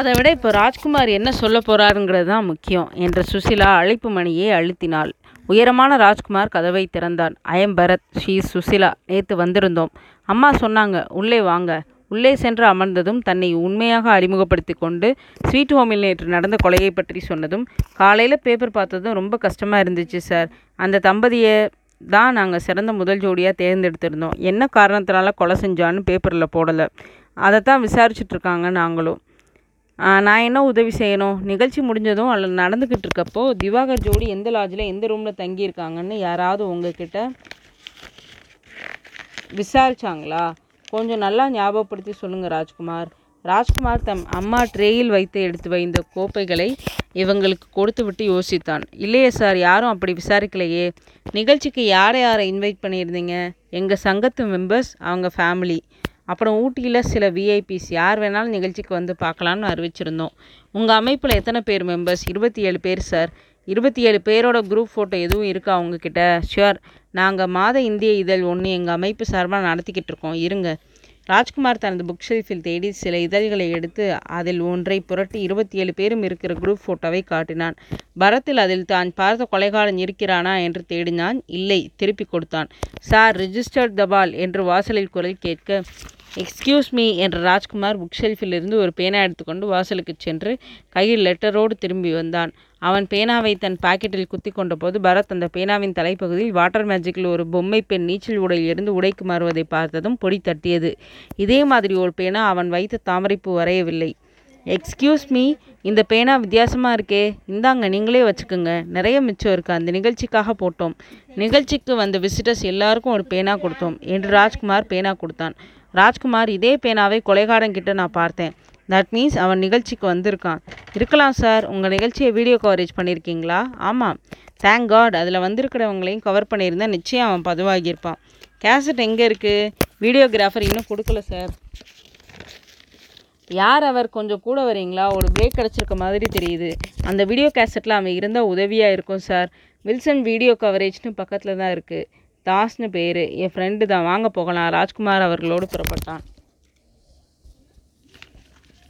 அதை விட இப்போ ராஜ்குமார் என்ன சொல்ல போகிறாருங்கிறது தான் முக்கியம் என்ற சுசிலா அழைப்பு மணியை அழுத்தினாள். உயரமான ராஜ்குமார் கதவை திறந்தான். I am Bharat she Sushila. நேற்று வந்திருந்தோம். அம்மா சொன்னாங்க உள்ளே வாங்க. உள்ளே சென்று அமர்ந்ததும் தன்னை உண்மையாக அறிமுகப்படுத்தி கொண்டு ஸ்வீட் ஹோமில் நேற்று நடந்த கொலையை பற்றி சொன்னதும் காலையில் பேப்பர் பார்த்ததும் ரொம்ப கஷ்டமாக இருந்துச்சு சார். அந்த தம்பதியை தான் நாங்கள் சிறந்த முதல் ஜோடியாக தேர்ந்தெடுத்திருந்தோம். என்ன காரணத்தினால கொலை செஞ்சான்னு பேப்பரில் போடலை. அதை தான் இருக்காங்க நாங்களும். நான் என்ன உதவி செய்யணும்? நிகழ்ச்சி முடிஞ்சதும் அதில் நடந்துக்கிட்டு இருக்கப்போ திவாகர் ஜோடி எந்த லாட்ஜில் எந்த ரூமில் தங்கியிருக்காங்கன்னு யாராவது உங்ககிட்ட விசாரிச்சாங்களா? கொஞ்சம் நல்லா ஞாபகப்படுத்தி சொல்லுங்கள் ராஜ்குமார். ராஜ்குமார் தம் அம்மா ட்ரேயில் வைத்து எடுத்து வைந்த கோப்பைகளை இவங்களுக்கு கொடுத்து விட்டு யோசித்தான். இல்லையே சார் யாரும் அப்படி விசாரிக்கலையே. நிகழ்ச்சிக்கு யாரை யாரை இன்வைட் பண்ணியிருந்தீங்க? எங்கள் சங்கத்து மெம்பர்ஸ் அவங்க ஃபேமிலி அப்புறம் ஊட்டியில் சில விஐபிஸ் யார் வேணாலும் நிகழ்ச்சிக்கு வந்து பார்க்கலான்னு அறிவிச்சிருந்தோம். உங்கள் அமைப்பில் எத்தனை பேர் மெம்பர்ஸ் இருபத்தி ஏழு பேர் சார் இருபத்தி ஏழு பேரோட குரூப் ஃபோட்டோ எதுவும் இருக்கா உங்ககிட்ட? ஷுவர் நாங்கள் மாத இந்திய இதழ் ஒன்று எங்கள் அமைப்பு சார்பாக நடத்திக்கிட்டு இருக்கோம். இருங்க. ராஜ்குமார் தனது புக் ஷெல்ஃபில் தேடி சில இதழ்களை எடுத்து அதில் ஒன்றை புரட்டி இருபத்தி ஏழு பேரும் இருக்கிற குரூப் ஃபோட்டோவை காட்டினான். பரத்தில் அதில் தான் பார்த்த கொலைகாரன் இருக்கிறானா என்று தேடினான். இல்லை திருப்பி கொடுத்தான். சார் ரிஜிஸ்டர்ட் தபால் என்று வாசலில் குரல் கேட்க எக்ஸ்கியூஸ் மீ என்ற ராஜ்குமார் புக் ஷெல்ஃபிலிருந்து ஒரு பேனா எடுத்துக்கொண்டு வாசலுக்கு சென்று கையில் லெட்டரோடு திரும்பி வந்தான். அவன் பேனாவை தன் பாக்கெட்டில் குத்தி கொண்டபோது பரத் அந்த பேனாவின் தலைப்பகுதியில் வாட்டர் மேஜிக்கில் ஒரு பொம்மை பெண் நீச்சல் உடையில் இருந்து உடைக்கு மாறுவதை பார்த்ததும் பொடி தட்டியது. இதே மாதிரி ஒரு பேனா அவன் வைத்த தாமரைப்பூ வரையவில்லை. எக்ஸ்கியூஸ் மீ இந்த பேனா வித்தியாசமாக இருக்கே. இந்தாங்க நீங்களே வச்சுக்கோங்க. நிறைய மிச்சம் இருக்குது அந்த நிகழ்ச்சிக்காக போட்டோம். நிகழ்ச்சிக்கு வந்த விசிட்டர்ஸ் எல்லாருக்கும் ஒரு பேனா கொடுத்தோம் என்று ராஜ்குமார் பேனா கொடுத்தான். ராஜ்குமார் இதே பேனாவை கொலைகாரன் கிட்ட நான் பார்த்தேன். தட் மீன்ஸ் அவன் நிகழ்ச்சிக்கு வந்திருக்கான். இருக்கலாம் சார் உங்கள் நிகழ்ச்சியை வீடியோ கவரேஜ் பண்ணியிருக்கீங்களா? ஆமாம் தேங்க் காட் அதில் வந்திருக்கிறவங்களையும் கவர் பண்ணியிருந்தால் நிச்சயம் அவன் பதிவாகியிருப்பான். கேசட் எங்கே இருக்குது வீடியோகிராஃபர் இன்னும் கொடுக்கல சார் யார் அவர்? கொஞ்சம் கூட வரீங்களா? ஒரு பிரேக் கிடச்சிருக்க மாதிரி தெரியுது. அந்த வீடியோ கேசட்டில் அவன் இருந்தால் உதவியாக இருக்கும் சார் வில்சன் வீடியோ கவரேஜ்னு பக்கத்தில் தான் இருக்குது தாஸ்னு பேர். என் ஃப்ரெண்டு தான். வாங்க போகலாம். ராஜ்குமார் அவர்களோடு புறப்பட்டான்.